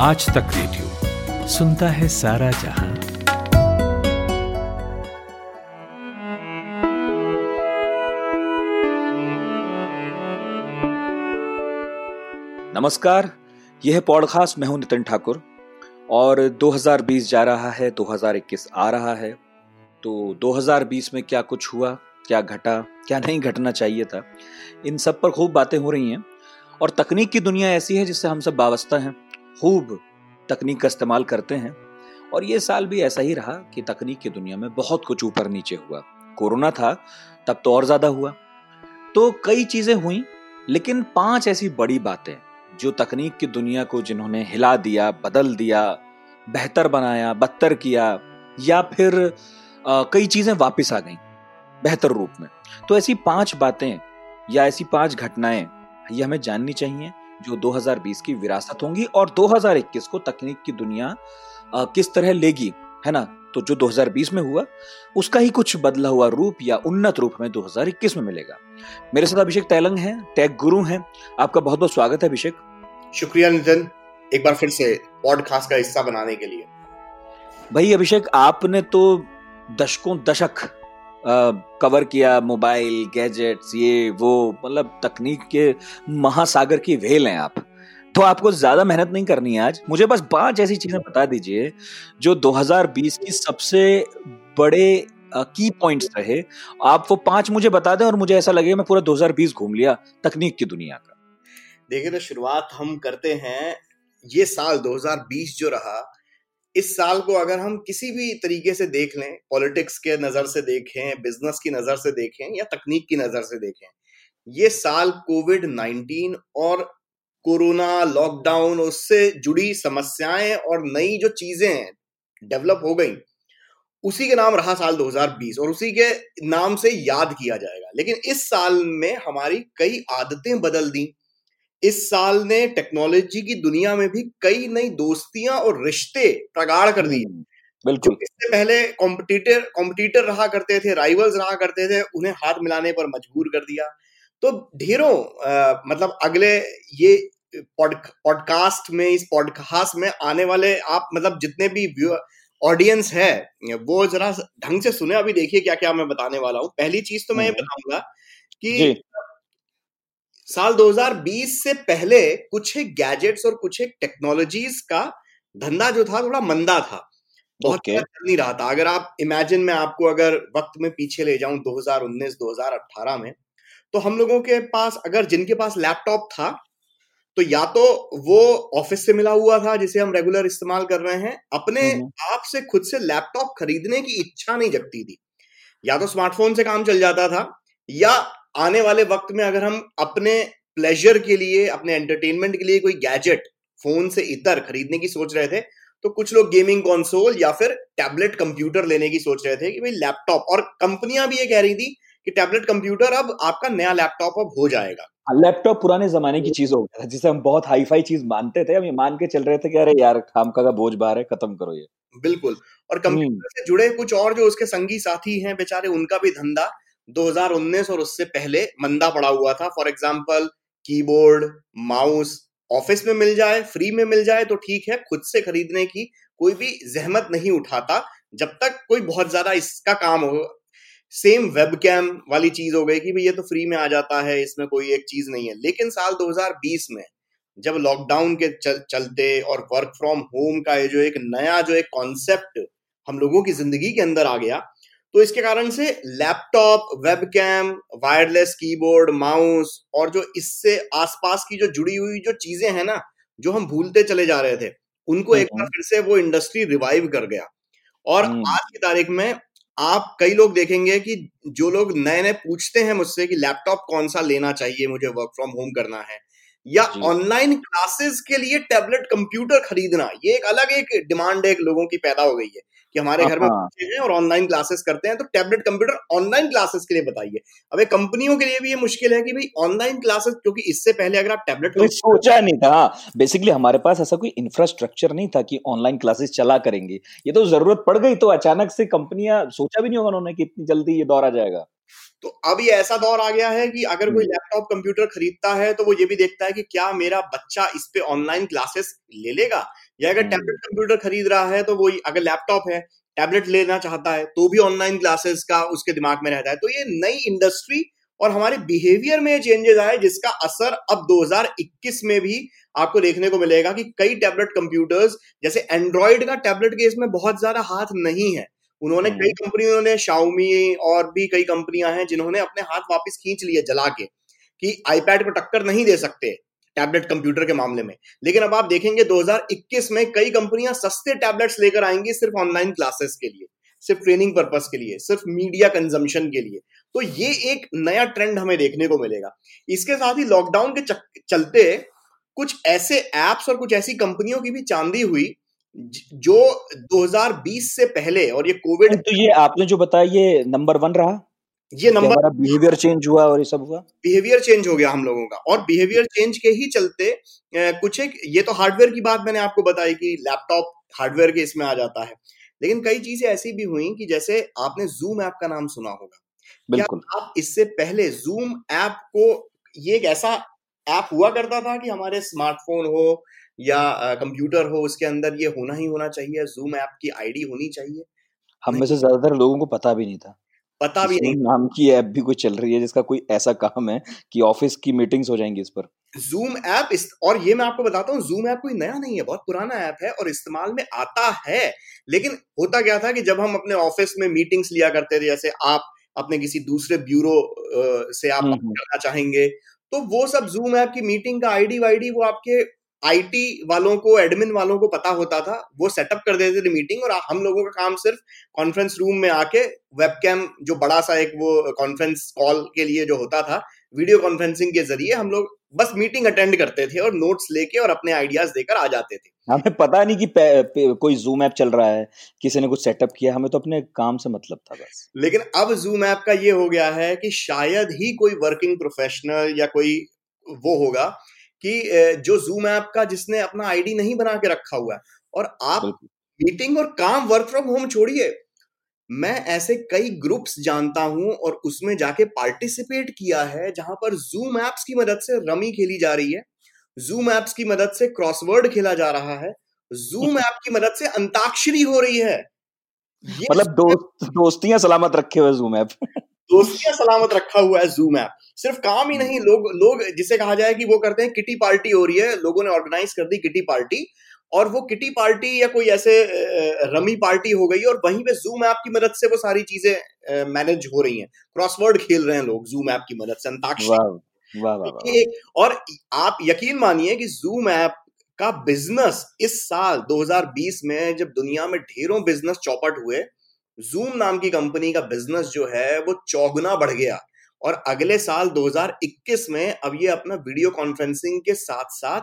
आज तक रेडियो सुनता है सारा जहाँ। नमस्कार, यह है पॉडकास्ट मैं हूँ नितिन ठाकुर, और 2020 जा रहा है 2021 आ रहा है तो 2020 में क्या कुछ हुआ, क्या घटा, क्या नहीं घटना चाहिए था, इन सब पर खूब बातें हो रही हैं, और तकनीक की दुनिया ऐसी है जिससे हम सब वाबस्ता हैं। खूब तकनीक का इस्तेमाल करते हैं। और ये साल भी ऐसा ही रहा कि तकनीक की दुनिया में बहुत कुछ ऊपर नीचे हुआ। कोरोना था तब तो और ज़्यादा हुआ। तो कई चीज़ें हुई लेकिन पाँच ऐसी बड़ी बातें जो तकनीक की दुनिया को जिन्होंने हिला दिया बदल दिया बेहतर बनाया बदतर किया या फिर आ, कई चीज़ें वापस आ गईं बेहतर रूप में। तो ऐसी पाँच बातें या ऐसी पाँच घटनाएँ ये हमें जाननी चाहिए। जो 2020 की विरासत होंगी और 2021 को तकनीक की दुनिया आ, किस तरह लेगी है ना? तो जो 2020 में हुआ उसका ही कुछ बदला हुआ रूप या उन्नत रूप में 2021 में मिलेगा। मेरे साथ अभिषेक तैलंग हैं टैग गुरु हैं। आपका बहुत बहुत स्वागत है अभिषेक। शुक्रिया नितिन एक बार फिर से पॉडकास्ट का हिस्सा बनाने के लिए। भाई अभिषेक आपने तो दशकों दशक कवर किया मोबाइल गैजेट्स ये, वो मतलब तकनीक के महासागर की वेल हैं आप। तो आपको ज़्यादा मेहनत नहीं करनी है आज। मुझे बस पाँच ऐसी चीज़ें बता दीजिए जो 2020 की सबसे बड़े की पॉइंट्स रहे। आप वो पाँच मुझे बता दें और मुझे ऐसा लगे मैं पूरा 2020 घूम लिया तकनीक की दुनिया का। देखिए तो शुरुआत हम करते हैं ये साल 2020 जो रहा इस साल को अगर हम किसी भी तरीके से देख लें, पॉलिटिक्स के नज़र से देखें, बिज़नेस की नज़र से देखें या तकनीक की नज़र से देखें, ये साल कोविड 19 और कोरोना लॉकडाउन, उससे जुड़ी समस्याएँ और नई जो चीज़ें हैं, डेवलप हो गई। उसी के नाम रहा साल 2020 और उसी के नाम से याद किया जाएगा। लेकिन इस साल में हमारी कई आदतें बदल दी। इस साल ने टेक्नोलॉजी की दुनिया में भी कई नई दोस्तियाँ और रिश्ते प्रगाढ़ कर दिए। बिल्कुल। इससे पहले कॉम्पिटिटर कॉम्पिटिटर रहा करते थे राइवल्स रहा करते थे उन्हें हाथ मिलाने पर मजबूर कर दिया। तो ढेरों मतलब अगले ये पॉडकास्ट में इस पॉडकास्ट में आने वाले आप मतलब जितने भी ऑडियंस है वो जरा ढंग से सुने अभी देखिए क्या क्या मैं बताने वाला हूँ। पहली चीज़ तो मैं ये हम्म। बताऊँगा कि साल 2020 से पहले कुछ एक गैजेट्स और कुछ एक टेक्नोलॉजीज़ का धंधा जो था थोड़ा मंदा था। बहुत okay. चल नहीं रहा था। अगर आप इमेजिन में आपको अगर वक्त में पीछे ले जाऊँ 2019 2018 में तो हम लोगों के पास अगर जिनके पास लैपटॉप था तो या तो वो ऑफ़िस से मिला हुआ था जिसे हम रेगुलर इस्तेमाल कर रहे हैं अपने आप से खुद से लैपटॉप खरीदने की इच्छा नहीं जगती थी। या तो स्मार्टफ़ोन से काम चल जाता था या आने वाले वक्त में अगर हम अपने प्लेजर के लिए अपने एंटरटेनमेंट के लिए कोई गैजेट फ़ोन से इतर खरीदने की सोच रहे थे तो कुछ लोग गेमिंग कंसोल या फिर टैबलेट कंप्यूटर लेने की सोच रहे थे कि भाई लैपटॉप और कंपनियाँ भी ये कह रही थी कि टैबलेट कंप्यूटर अब आपका नया लैपटॉप अब हो जाएगा लैपटॉप हाँ, पुराने जमाने की चीज़ हो गया था जिसे हम बहुत हाई फाई चीज़ मानते थे हम ये मान के चल रहे थे कि अरे यार काम का बोझ बार है खत्म करो ये बिल्कुल और कंप्यूटर हम्म। से जुड़े कुछ और जो उसके संगी साथी हैं बेचारे उनका भी धंधा 2019 और उससे पहले मंदा पड़ा हुआ था। For example keyboard mouse office में मिल जाए फ्री में मिल जाए तो ठीक है खुद से खरीदने की कोई भी जहमत नहीं उठाता जब तक कोई बहुत ज़्यादा इसका काम हो। सेम वेब कैम वाली चीज़ हो गई कि भाई ये तो फ्री में आ जाता है इसमें कोई एक चीज़ नहीं है। लेकिन साल 2020 में जब लॉकडाउन के चल, चलते और वर्क फ्रॉम होम का ये जो एक नया जो एक कॉन्सेप्ट हम लोगों की ज़िंदगी के अंदर आ गया तो इसके कारण से laptop webcam wireless keyboard mouse और जो इससे आसपास की जो जुड़ी हुई जो चीज़ें हैं ना जो हम भूलते चले जा रहे थे उनको एक बार फिर से वो इंडस्ट्री रिवाइव कर गया और हम्म। आज की तारीख में आप कई लोग देखेंगे कि जो लोग नए नए पूछते हैं मुझसे कि लैपटॉप कौन सा लेना चाहिए मुझे वर्क फ्रॉम होम करना है या ऑनलाइन क्लासेस के लिए टैबलेट कंप्यूटर खरीदना ये एक अलग एक डिमांड एक लोगों की पैदा हो गई है कि हमारे घर में हाँ। बच्चे हैं और ऑनलाइन क्लासेस करते हैं तो टैबलेट कंप्यूटर ऑनलाइन क्लासेस के लिए बताइए। अब कंपनियों के लिए भी ये मुश्किल है कि भाई ऑनलाइन क्लासेस क्योंकि इससे पहले अगर आप टैबलेट तो सोचा नहीं था। बेसिकली हमारे पास ऐसा कोई इंफ्रास्ट्रक्चर नहीं था कि ऑनलाइन क्लासेस चला करेंगे। ये तो ज़रूरत पड़ गई तो अचानक से कंपनियाँ सोचा भी नहीं होगा उन्होंने कि इतनी जल्दी ये दौर आ जाएगा। तो अब ये ऐसा दौर आ गया है कि अगर कोई लैपटॉप कंप्यूटर खरीदता है तो वो ये भी देखता है कि क्या मेरा बच्चा इस पे ऑनलाइन क्लासेस ले लेगा? या अगर टैबलेट कंप्यूटर खरीद रहा है तो वो अगर लैपटॉप है टैबलेट लेना चाहता है तो भी ऑनलाइन क्लासेस का उसके दिमाग में रहता है। तो ये नई इंडस्ट्री और हमारे बिहेवियर में चेंजेस आए जिसका असर अब 2021 में भी आपको देखने को मिलेगा कि कई टैबलेट कंप्यूटर्स जैसे एंड्रॉइड का टैबलेट के इसमें बहुत ज़्यादा हाथ नहीं है। उन्होंने कई कंपनियों ने शाउमी और भी कई कंपनियाँ हैं जिन्होंने अपने हाथ वापस खींच लिए जला के कि आईपैड को टक्कर नहीं दे सकते टैबलेट कंप्यूटर के मामले में। लेकिन अब आप देखेंगे 2021 में कई कंपनियाँ सस्ते टैबलेट्स लेकर आएँगी सिर्फ़ ऑनलाइन क्लासेस के लिए सिर्फ़ ट्रेनिंग पर्पस के लिए सिर्फ़ मीडिया कंजम्पशन के लिए। तो ये एक नया ट्रेंड हमें देखने को मिलेगा। इसके साथ ही लॉकडाउन के चलते कुछ ऐसे एप्स और कुछ ऐसी कंपनियों की भी चांदी हुई जो 2020 से पहले और ये कोविड तो ये आपने जो बताया ये नंबर वन रहा? ये नंबर बिहेवियर चेंज हुआ और ये सब हुआ? बिहेवियर चेंज हो गया हम लोगों का। और बिहेवियर चेंज के ही चलते कुछ एक ये तो हार्डवेयर की बात मैंने आपको बताई कि लैपटॉप हार्डवेयर के इसमें आ जाता है। लेकिन कई चीज़ें ऐसी भी हुई कि जैसे आपने जूम ऐप का नाम सुना होगा। बिल्कुल। आप इससे पहले जूम ऐप को ये एक ऐसा ऐप हुआ करता था कि हमारे स्मार्टफ़ोन हो या कंप्यूटर हो उसके अंदर ये होना ही होना चाहिए जूम ऐप की आईडी होनी चाहिए। हम में से ज़्यादातर लोगों को पता भी नहीं था पता भी नहीं। नाम की ऐप भी कोई चल रही है जिसका कोई ऐसा काम है कि ऑफ़िस की मीटिंग्स हो जाएँगी इस पर। जूम ऐप इस और ये मैं आपको बताता हूँ जूम ऐप कोई नया नहीं है बहुत पुराना ऐप है और इस्तेमाल में आता है। लेकिन होता क्या था कि जब हम अपने ऑफ़िस में मीटिंग्स लिया करते थे जैसे आप अपने किसी दूसरे ब्यूरो से आप करना चाहेंगे तो वो सब जूम ऐप की मीटिंग का आईडी वाईडी वो आपके आईटी वालों को एडमिन वालों को पता होता था वो सेटअप कर देते थे मीटिंग और हम लोगों का काम सिर्फ़ कॉन्फ्रेंस रूम में आके वेबकैम जो बड़ा सा एक वो कॉन्फ्रेंस कॉल के लिए जो होता था वीडियो कॉन्फ्रेंसिंग के ज़रिए हम लोग बस मीटिंग अटेंड करते थे और नोट्स लेके और अपने आइडियाज़ देकर आ जाते थे। हमें पता नहीं कि पे, पे, कोई जूम ऐप चल रहा है किसी ने कुछ सेटअप किया हमें तो अपने काम से मतलब था बस। लेकिन अब जूम ऐप का ये हो गया है कि शायद ही कोई वर्किंग प्रोफेशनल या कोई वो होगा कि जो जूम ऐप का जिसने अपना आईडी नहीं बना के रखा हुआ है और आप मीटिंग और काम वर्क फ्रॉम होम छोड़िए। मैं ऐसे कई ग्रुप्स जानता हूँ और उसमें जाके पार्टिसिपेट किया है जहाँ पर जूम ऐप्स की मदद से रमी खेली जा रही है। जूम ऐप्स की मदद से क्रॉसवर्ड खेला जा रहा है। जूम ऐप की मदद से अंताक्षरी हो रही है। मतलब दोस्त दोस्तियाँ सलामत रखे हुए जूम ऐप दोस्तियाँ सलामत रखा हुआ है जूम ऐप सिर्फ़ काम ही नहीं लोग लोग जिसे कहा जाए कि वो करते हैं किटी पार्टी हो रही है लोगों ने ऑर्गेनाइज कर दी किटी पार्टी और वो किटी पार्टी या कोई ऐसे रमी पार्टी हो गई और वहीं पे जूम ऐप की मदद से वो सारी चीज़ें मैनेज हो रही हैं। क्रॉसवर्ड खेल रहे हैं लोग जूम ऐप की मदद से अंताक्षरी। और आप यकीन मानिए कि जूम ऐप का बिज़नेस इस साल 2020 में जब दुनिया में ढेरों बिज़नेस चौपट हुए जूम नाम की कंपनी का बिज़नेस जो है, वो चौगुना बढ़ गया। और अगले साल 2021 में अब ये अपना वीडियो कॉन्फ्रेंसिंग के साथ साथ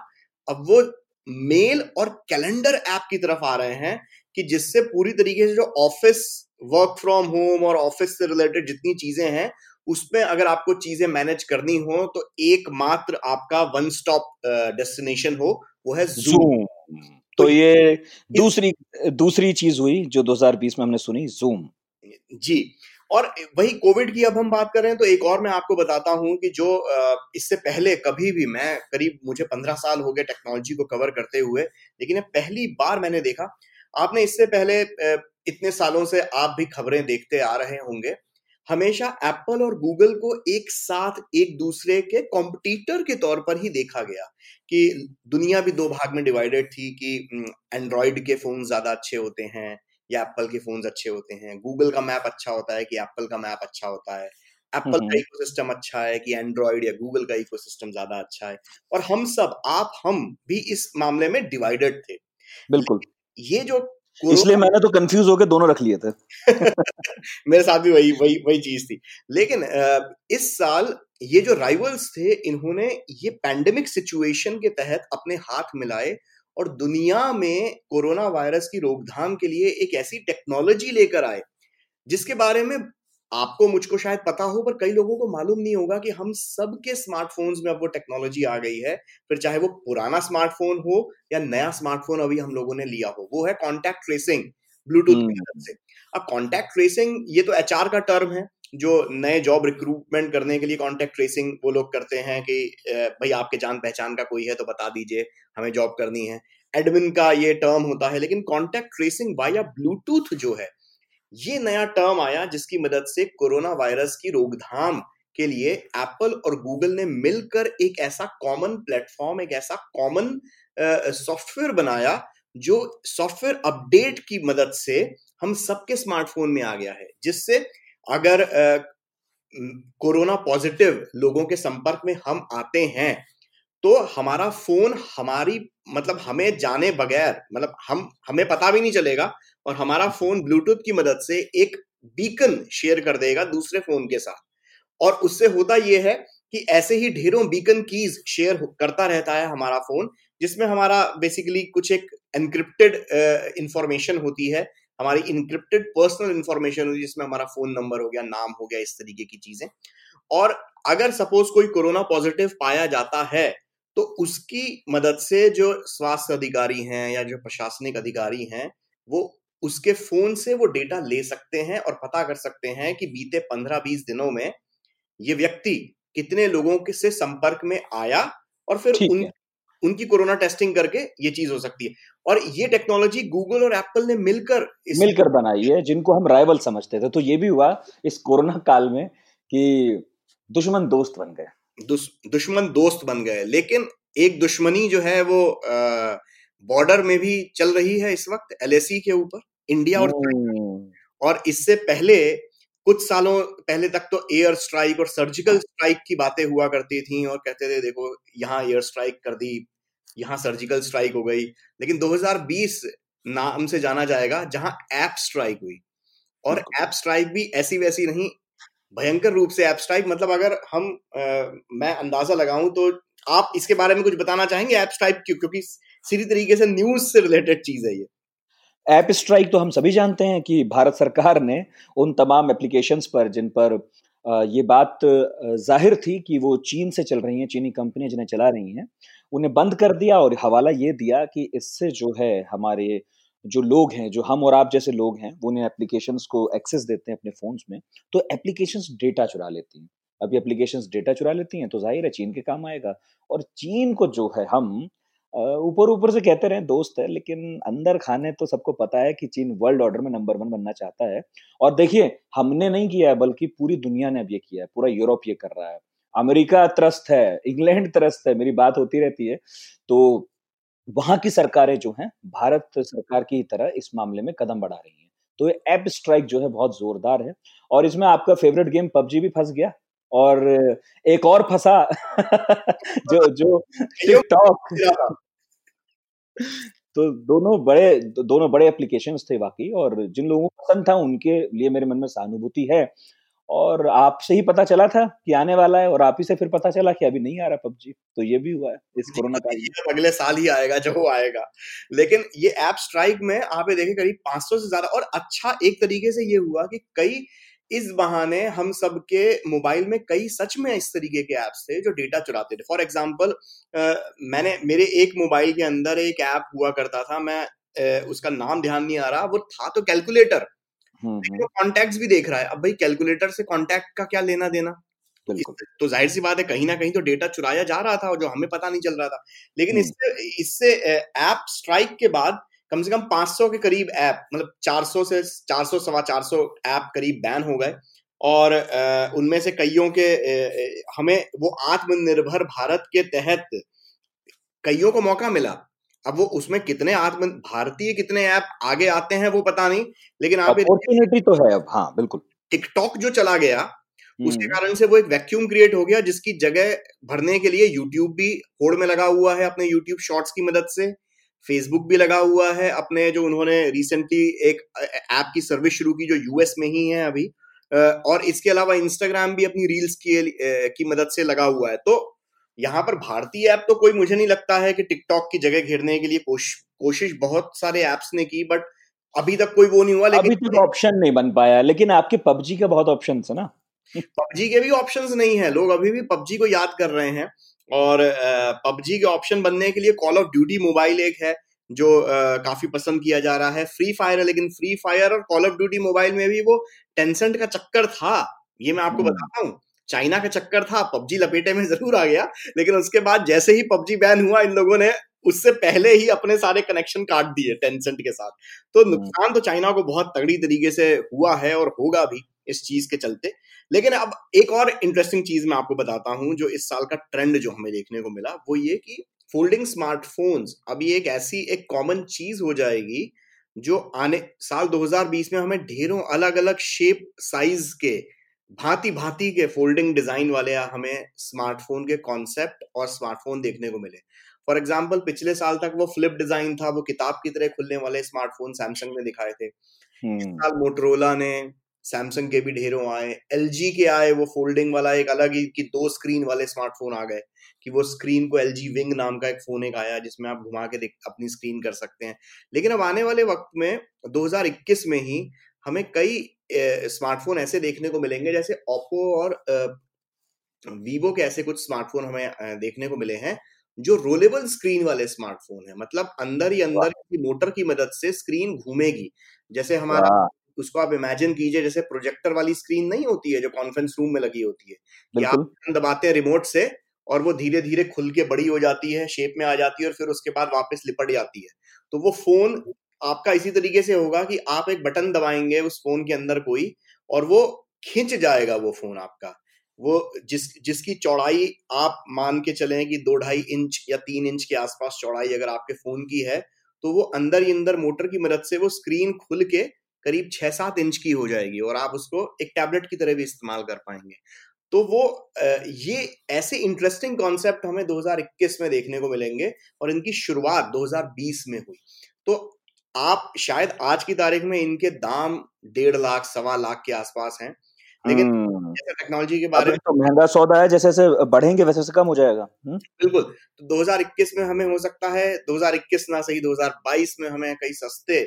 अब वो मेल और कैलेंडर ऐप की तरफ़ आ रहे हैं कि जिससे पूरी तरीके से जो ऑफ़िस वर्क फ्रॉम होम और ऑफ़िस से रिलेटेड जितनी चीज़ें हैं, उसमें अगर आपको चीज़ें मैनेज करनी हो तो एकमात्र आपका वन स्टॉप डेस्टिनेशन हो, वो है जूम तो, तो ये दूसरी दूसरी चीज़ हुई जो 2020 में हमने सुनी जूम जी और वही कोविड की अब हम बात कर रहे हैं तो एक और मैं आपको बताता हूँ कि जो इससे पहले कभी भी मैं करीब मुझे पंद्रह साल हो गए टेक्नोलॉजी को कवर करते हुए लेकिन पहली बार मैंने देखा। आपने इससे पहले इतने सालों से आप भी खबरें देखते आ रहे होंगे। हमेशा एप्पल और गूगल को एक साथ एक दूसरे के कॉम्पिटिटर के तौर पर ही देखा गया। कि दुनिया भी दो भाग में डिवाइडेड थी कि एंड्रॉयड के फ़ोन ज़्यादा अच्छे होते हैं या एप्पल के फ़ोन अच्छे होते हैं। गूगल का मैप अच्छा होता है कि एप्पल का मैप अच्छा होता है। एप्पल का इकोसिस्टम अच्छा है कि एंड्रॉयड या गूगल का इकोसिस्टम ज़्यादा अच्छा है। और हम सब आप हम भी इस मामले में डिवाइडेड थे। बिल्कुल। ये जो इसलिए मैंने तो कंफ्यूज होकर दोनों रख लिए थे। मेरे साथ भी वही वही वही चीज़ थी। लेकिन इस साल ये जो राइवल्स थे इन्होंने ये पैंडेमिक सिचुएशन के तहत अपने हाथ मिलाए और दुनिया में कोरोना वायरस की रोकथाम के लिए एक ऐसी टेक्नोलॉजी लेकर आए जिसके बारे में आपको मुझको शायद पता हो, पर कई लोगों को मालूम नहीं होगा कि हम सबके स्मार्टफोन्स में अब वो टेक्नोलॉजी आ गई है। फिर चाहे वो पुराना स्मार्टफ़ोन हो या नया स्मार्टफ़ोन अभी हम लोगों ने लिया हो, वो है कॉन्टैक्ट ट्रेसिंग ब्लूटूथ की मदद से। अब कॉन्टैक्ट ट्रेसिंग ये तो एच का टर्म है, जो नए जॉब रिक्रूटमेंट करने के लिए कॉन्टेक्ट ट्रेसिंग वो लोग करते हैं कि भाई आपके जान पहचान का कोई है तो बता दीजिए, हमें जॉब करनी है। एडमिन का ये टर्म होता है, लेकिन कॉन्टेक्ट ट्रेसिंग वाया ब्लूटूथ जो है ये नया टर्म आया जिसकी मदद से कोरोना वायरस की रोकथाम के लिए एप्पल और गूगल ने मिलकर एक ऐसा कॉमन प्लेटफॉर्म एक ऐसा कॉमन सॉफ्टवेयर बनाया जो सॉफ्टवेयर अपडेट की मदद से हम सबके स्मार्टफ़ोन में आ गया है। जिससे अगर कोरोना पॉजिटिव लोगों के संपर्क में हम आते हैं तो हमारा फ़ोन हमारी मतलब हमें जाने बगैर मतलब हम, हमें पता भी नहीं चलेगा और हमारा फ़ोन ब्लूटूथ की मदद से एक बीकन शेयर कर देगा दूसरे फ़ोन के साथ। और उससे होता यह है कि ऐसे ही ढेरों बीकन कीज शेयर करता रहता है हमारा फ़ोन, जिसमें हमारा बेसिकली कुछ एक एनक्रिप्टेड इंफॉर्मेशन होती है, हमारी इनक्रिप्टेड पर्सनल इंफॉर्मेशन होती है, जिसमें हमारा फ़ोन नंबर हो गया, नाम हो गया, इस तरीके की चीज़ें। और अगर सपोज़ कोई कोरोना पॉजिटिव पाया जाता है तो उसकी मदद से जो स्वास्थ्य अधिकारी हैं या जो प्रशासनिक अधिकारी हैं वो उसके फ़ोन से वो डेटा ले सकते हैं और पता कर सकते हैं कि बीते पंद्रह बीस दिनों में ये व्यक्ति कितने लोगों के से संपर्क में आया और फिर उन उनकी कोरोना टेस्टिंग करके ये चीज़ हो सकती है। और ये टेक्नोलॉजी गूगल और एप्पल ने मिलकर मिलकर बनाई है जिनको हम राइवल समझते थे। तो ये भी हुआ इस कोरोना काल में कि दुश्मन दोस्त बन गए। दुश, दुश्मन दोस्त बन गए। लेकिन एक दुश्मनी जो है वो बॉर्डर में भी चल रही है इस वक्त एल के ऊपर इंडिया और। और इससे पहले कुछ सालों पहले तक तो एयर स्ट्राइक और सर्जिकल स्ट्राइक की बातें हुआ करती थी और कहते थे देखो यहाँ एयर स्ट्राइक कर दी यहाँ सर्जिकल स्ट्राइक हो गई। लेकिन 2020 नाम से जाना जाएगा जहाँ ऐप स्ट्राइक हुई। और ऐप स्ट्राइक भी ऐसी वैसी नहीं भयंकर रूप से ऐप स्ट्राइक मतलब अगर हम आ, मैं अंदाज़ा लगाऊँ तो आप इसके बारे में कुछ बताना चाहेंगे ऐप स्ट्राइक क्यों? क्योंकि सीधी तरीके से न्यूज़ से रिलेटेड चीज़ है ये। ऐप स्ट्राइक तो हम सभी जानते हैं कि भारत सरकार ने उन तमाम एप्लीकेशंस पर जिन पर ये बात ज़ाहिर थी कि वो चीन से चल रही हैं चीनी कंपनियाँ जिन्हें चला रही हैं उन्हें बंद कर दिया और हवाला ये दिया कि इससे जो है हमारे जो लोग हैं, जो हम और आप जैसे लोग हैं, वो उन्हें एप्लीकेशंस को एक्सेस देते हैं अपने फोन्स में तो एप्लीकेशन डेटा चुरा लेती हैं। अभी एप्लीकेशंस डेटा चुरा लेती हैं तो ज़ाहिर है चीन के काम आएगा। और चीन को जो है हम ऊपर ऊपर से कहते रहे, दोस्त है, लेकिन अंदर खाने तो सबको पता है कि चीन वर्ल्ड ऑर्डर में नंबर वन बनना चाहता है। और देखिए, हमने नहीं किया है, बल्कि पूरी दुनिया ने अब ये किया है, पूरा यूरोप ये कर रहा है। अमेरिका त्रस्त है इंग्लैंड त्रस्त है, मेरी बात होती रहती है। तो वहाँ की सरकारें जो हैं भारत सरकार की तरह इस मामले में कदम बढ़ा रही हैं। तो ये ऐप स्ट्राइक जो है बहुत जोरदार है और इसमें आपका फेवरेट गेम पबजी भी फंस गया और एक और फंसा जो जो टिकटॉक तो दोनों बड़े दोनों बड़े एप्लीकेशंस थे बाकी और जिन लोगों को पसंद था उनके लिए मेरे मन में सहानुभूति है। और आपसे ही पता चला था कि आने वाला है और आप ही से फिर पता चला कि अभी नहीं आ रहा पबजी तो ये भी हुआ है इस कोरोना काल में। अगले साल ही आएगा जो वो आएगा। लेकिन ये ऐप स्ट्राइक में आप ये देखें करीब 500 से ज़्यादा और अच्छा एक तरीके से ये हुआ कि कई इस बहाने हम सबके मोबाइल में कई सच में इस तरीके के ऐप्स थे जो डेटा चुराते थे। फॉर एग्ज़ाम्पल मैंने मेरे एक मोबाइल के अंदर एक ऐप हुआ करता था मैं उसका नाम ध्यान नहीं आ रहा वो था तो कैलकुलेटर। तो कॉन्टैक्ट भी देख रहा है। अब भाई कैलकुलेटर से कॉन्टैक्ट का क्या लेना देना? तो ज़ाहिर सी बात है कहीं ना कहीं तो डेटा चुराया जा रहा था और जो हमें पता नहीं चल रहा था। लेकिन हम्म। इससे इससे ऐप स्ट्राइक के बाद कम से कम 500 के करीब ऐप मतलब 400 से 400 सवा 400 ऐप करीब बैन हो गए। और उनमें से कईयों के हमें वो आत्मनिर्भर भारत के तहत कईयों को मौका मिला। अब वो उसमें कितने आत्म भारतीय कितने ऐप आगे आते हैं वो पता नहीं लेकिन आप अपॉर्चुनिटी तो है अब हाँ बिल्कुल। टिकटॉक जो चला गया उसके हम्म। कारण से वो एक वैक्यूम क्रिएट हो गया जिसकी जगह भरने के लिए यूट्यूब भी होड़ में लगा हुआ है अपने यूट्यूब शॉर्ट्स की मदद से। फेसबुक भी लगा हुआ है अपने जो उन्होंने रिसेंटली एक ऐप की सर्विस शुरू की जो यूएस में ही है अभी। और इसके अलावा इंस्टाग्राम भी अपनी रील्स की की मदद से लगा हुआ है। तो यहाँ पर भारतीय ऐप तो कोई मुझे नहीं लगता है कि टिकटॉक की जगह घेरने के लिए कोश, कोशिश बहुत सारे ऐप्स ने की बट अभी तक कोई वो नहीं हुआ लेकिन अभी तक ऑप्शन नहीं बन पाया लेकिन आपके पबजी का बहुत ऑप्शन है ना? पबजी के भी ऑप्शंस नहीं है लोग अभी भी पबजी को याद कर रहे हैं और पबजी के ऑप्शन बनने के लिए कॉल ऑफ़ ड्यूटी मोबाइल एक है जो आ, काफ़ी पसंद किया जा रहा है फ्री फायर है लेकिन फ्री फायर और कॉल ऑफ़ ड्यूटी मोबाइल में भी वो टेंसेंट का चक्कर था ये मैं आपको बताता हूँ। चाइना का चक्कर था पबजी लपेटे में ज़रूर आ गया लेकिन उसके बाद जैसे ही पबजी बैन हुआ इन लोगों ने उससे पहले ही अपने सारे कनेक्शन काट दिए टेंसेंट के साथ तो हम्म। नुकसान तो चाइना को बहुत तगड़ी तरीके से हुआ है और होगा भी इस चीज़ के चलते लेकिन अब एक और इंटरेस्टिंग चीज़ मैं आपको बताता हूँ जो इस साल का ट्रेंड जो हमें देखने को मिला वो ये कि फोल्डिंग स्मार्टफोन्स अभी एक ऐसी एक कॉमन चीज़ हो जाएगी जो आने साल 2020 में हमें ढेरों अलग अलग शेप साइज़ के भांति भांति के फोल्डिंग डिज़ाइन वाले हमें स्मार्टफ़ोन के कॉन्सेप्ट और स्मार्टफ़ोन देखने को मिले। फॉर एग्ज़ाम्पल पिछले साल तक वो फ्लिप डिज़ाइन था वो किताब की तरह खुलने वाले स्मार्टफ़ोन सैमसंग ने दिखाए थे। इस। साल मोटरोला ने सैमसंग के भी ढेरों आए एलजी के आए वो फोल्डिंग वाला एक अलग ही की दो स्क्रीन वाले स्मार्टफ़ोन आ गए कि वो स्क्रीन को एल विंग नाम का एक फ़ोन एक आया जिसमें आप घुमा के अपनी स्क्रीन कर सकते हैं। लेकिन अब आने वाले वक्त में 2021 में ही हमें कई स्मार्टफ़ोन ऐसे देखने को मिलेंगे जैसे ओप्पो और वीवो के ऐसे कुछ स्मार्टफ़ोन हमें देखने को मिले हैं जो रोलेबल स्क्रीन वाले स्मार्टफ़ोन है। मतलब अंदर ही अंदर की मोटर की मदद से स्क्रीन घूमेगी। जैसे हमारा उसको आप इमेजिन कीजिए जैसे प्रोजेक्टर वाली स्क्रीन नहीं होती है जो कॉन्फ्रेंस रूम में लगी होती है कि आप दबाते हैं रिमोट से और वो धीरे धीरे खुल के बड़ी हो जाती है शेप में आ जाती है और फिर उसके बाद वापस लिपट जाती है। तो वो फ़ोन आपका इसी तरीके से होगा कि आप एक बटन दबाएँगे उस फ़ोन के अंदर कोई और वो खिंच जाएगा वो फ़ोन आपका। वो जिस, जिसकी चौड़ाई आप मान के चले कि दो ढाई इंच या तीन इंच के आसपास चौड़ाई अगर आपके फ़ोन की है तो वो अंदर ही अंदर मोटर की मदद से वो स्क्रीन खुल के करीब छह सात इंच की हो जाएगी और आप उसको एक टैबलेट की तरह भी इस्तेमाल कर पाएँगे। तो वो ये ऐसे इंटरेस्टिंग कॉन्सेप्ट हमें 2021 में देखने को मिलेंगे और इनकी शुरुआत 2020 में हुई। तो आप शायद आज की तारीख में इनके दाम डेढ़ लाख सवा लाख के आसपास हैं। लेकिन हम्म। टेक्नोलॉजी के बारे में तो महँगा सौदा है जैसे जैसे बढ़ेंगे वैसे वैसे कम हो जाएगा। हम्म। बिल्कुल। तो 2021 में हमें हो सकता है 2021 ना सही 2022 में हमें कई सस्ते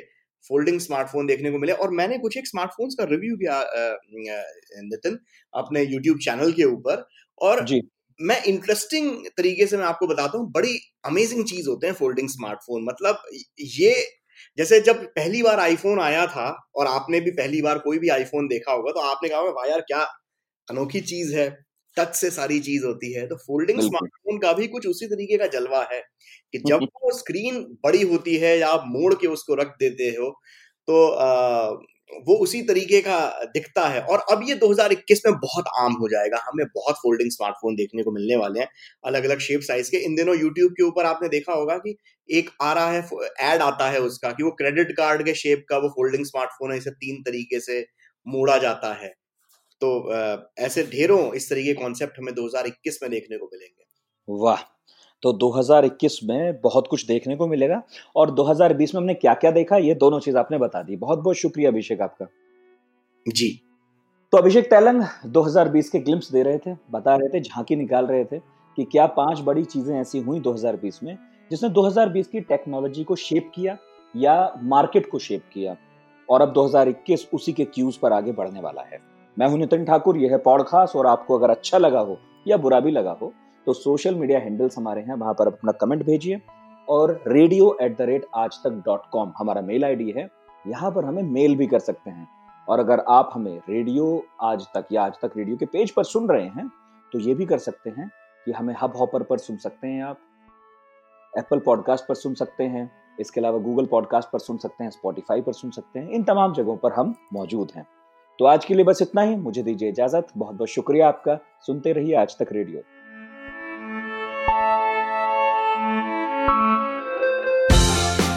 फोल्डिंग स्मार्टफ़ोन देखने को मिले। और मैंने कुछ एक स्मार्टफोन्स का रिव्यू किया नितिन अपने यूट्यूब चैनल के ऊपर। और जी। मैं इंटरेस्टिंग तरीके से मैं आपको बताता हूँ बड़ी अमेजिंग चीज़ होते हैं फोल्डिंग स्मार्टफ़ोन मतलब ये जैसे जब पहली बार आईफोन आया था और आपने भी पहली बार कोई भी आईफोन देखा होगा तो आपने कहा भाई यार क्या अनोखी चीज़ है टच से सारी चीज़ होती है। तो फोल्डिंग स्मार्टफ़ोन का भी कुछ उसी तरीके का जलवा है कि जब वो स्क्रीन बड़ी होती है या आप मोड़ के उसको रख देते हो तो वो उसी तरीके का दिखता है। और अब ये 2021 में बहुत आम हो जाएगा। हमें बहुत फोल्डिंग स्मार्टफ़ोन देखने को मिलने वाले हैं अलग अलग शेप साइज़ के। इन दिनों यूट्यूब के ऊपर आपने देखा होगा कि एक आ रहा है एड आता है उसका कि वो क्रेडिट कार्ड के शेप का वो फोल्डिंग स्मार्टफ़ोन है, इसे तीन तरीके से मोड़ा जाता है। तो ऐसे ढेरों इस तरीके कॉन्सेप्ट हमें 2021 में देखने को मिलेंगे। वाह! तो 2021 में बहुत कुछ देखने को मिलेगा और 2020 में हमने क्या क्या देखा ये दोनों चीज़ आपने बता दी। बहुत बहुत शुक्रिया अभिषेक आपका। जी। तो अभिषेक तैलंग 2020 के ग्लिम्स दे रहे थे बता रहे थे झांकी निकाल रहे थे कि क्या पाँच बड़ी चीज़ें ऐसी हुई 2020 में जिसने 2020 की टेक्नोलॉजी को शेप किया या मार्केट को शेप किया और अब 2021 उसी के क्यूज पर आगे बढ़ने वाला है। मैं हूँ नितिन ठाकुर यह है पॉडकास्ट और आपको अगर अच्छा लगा हो या बुरा भी लगा हो तो सोशल मीडिया हैंडल्स हमारे हैं, वहाँ पर अपना कमेंट भेजिए और radio at the rate Aaj Tak dot com हमारा मेल आईडी है, यहाँ पर हमें मेल भी कर सकते हैं। और अगर आप हमें रेडियो आज तक या आज तक रेडियो के पेज पर सुन रहे हैं तो ये भी कर सकते हैं कि हमें हब हॉपर पर सुन सकते हैं आप एप्पल पॉडकास्ट पर सुन सकते हैं, इसके अलावा गूगल पॉडकास्ट पर सुन सकते हैं स्पॉटिफाई पर सुन सकते हैं, इन तमाम जगहों पर हम मौजूद हैं। तो आज के लिए बस इतना ही, मुझे दीजिए इजाज़त बहुत बहुत शुक्रिया आपका, सुनते रहिए आज तक रेडियो